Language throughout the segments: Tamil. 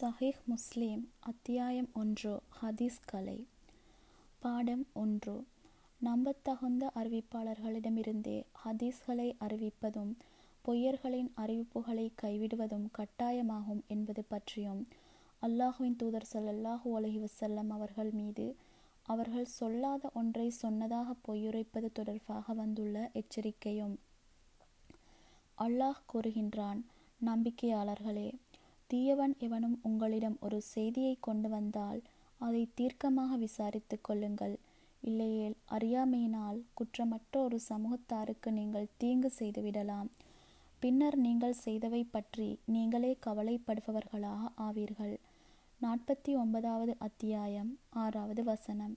சஹீஹ் முஸ்லீம் அத்தியாயம் ஒன்று ஹதீஸ்கலை பாடம் ஒன்று. நம்பத்தகுந்த அறிவிப்பாளர்களிடமிருந்தே ஹதீஸ்களை அறிவிப்பதும் பொய்யர்களின் அறிவிப்புகளை கைவிடுவதும் கட்டாயமாகும் என்பது பற்றியும் அல்லாஹுவின் தூதர் ஸல்லல்லாஹு அலைஹி வஸல்லம் அவர்கள் மீது அவர்கள் சொல்லாத ஒன்றை சொன்னதாக பொய்யுரைப்பது தொடர்பாக வந்துள்ள எச்சரிக்கையும் அல்லாஹ் கூறுகின்றான் நம்பிக்கையாளர்களே தீயவன் எவனும் உங்களிடம் ஒரு செய்தியை கொண்டு வந்தால் அதை தீர்க்கமாக விசாரித்து கொள்ளுங்கள். இல்லையேல் அறியாமையினால் குற்றமற்ற ஒரு சமூகத்தாருக்கு நீங்கள் தீங்கு செய்துவிடலாம் பின்னர் நீங்கள் செய்தவை பற்றி நீங்களே கவலைப்படுபவர்களாக ஆவீர்கள். நாற்பத்தி ஒன்பதாவது அத்தியாயம் ஆறாவது வசனம்.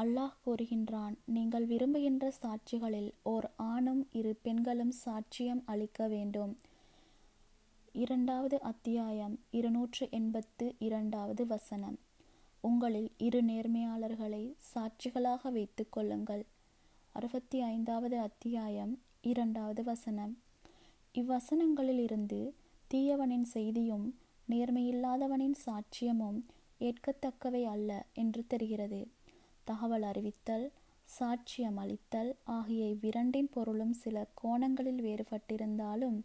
அல்லாஹ் கூறுகின்றான் நீங்கள் விரும்புகின்ற சாட்சிகளில் ஓர் ஆணும் இரு பெண்களும் சாட்சியம் அளிக்க வேண்டும். இரண்டாவது அத்தியாயம் இருநூற்று எண்பத்து இரண்டாவது வசனம். உங்களில் இரு நேர்மையாளர்களை சாட்சிகளாக வைத்துக் கொள்ளுங்கள். அறுபத்தி ஐந்தாவது அத்தியாயம் இரண்டாவது வசனம். இவ்வசனங்களிலிருந்து தீயவனின் செய்தியும் நேர்மையில்லாதவனின் சாட்சியமும் ஏற்கத்தக்கவை அல்ல என்று தெரிகிறது. தகவல் அறிவித்தல் சாட்சியம் அளித்தல் ஆகிய இவ்விரண்டின் பொருளும் சில கோணங்களில் வேறுபட்டிருந்தாலும்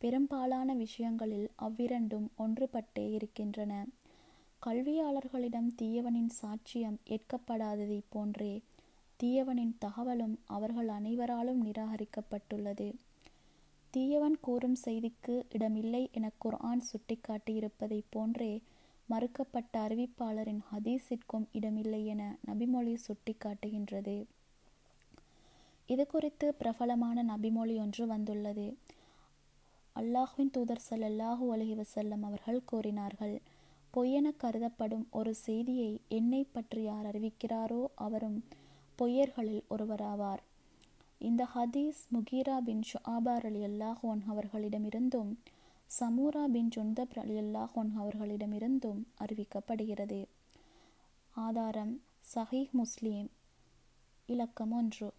பெரும்பாலான விஷயங்களில் அவ்விரண்டும் ஒன்றுபட்டே இருக்கின்றன. கல்வியாளர்களிடம் தீயவனின் சாட்சியம் ஏற்கப்படாததை போன்றே தீயவனின் தகவலும் அவர்கள் அனைவராலும் நிராகரிக்கப்பட்டுள்ளது. தீயவன் கூறும் செய்திக்கு இடமில்லை என குர்ஆன் சுட்டிக்காட்டியிருப்பதை போன்றே மறுக்கப்பட்ட அறிவிப்பாளரின் ஹதீஸிற்கும் இடமில்லை என நபிமொழி சுட்டிக்காட்டுகின்றது. இது குறித்து பிரபலமான நபிமொழி ஒன்று வந்துள்ளது. அல்லாஹ்வின் தூதர் சல்லல்லாஹூ அலஹி வசல்லம் அவர்கள் கூறினார்கள் பொய்யென கருதப்படும் ஒரு செய்தியை என்னை பற்றி யார் அறிவிக்கிறாரோ அவரும் பொய்யர்களில் ஒருவராவார். இந்த ஹதீஸ் முகீரா பின் ஷுஆபார் அலி அல்லாஹோன் அவர்களிடமிருந்தும் சமூரா பின் ஜுந்தப் அலியல்லாஹோன் அவர்களிடமிருந்தும் அறிவிக்கப்படுகிறது. ஆதாரம் சஹீஹ் முஸ்லீம். இலக்கம் ஒன்று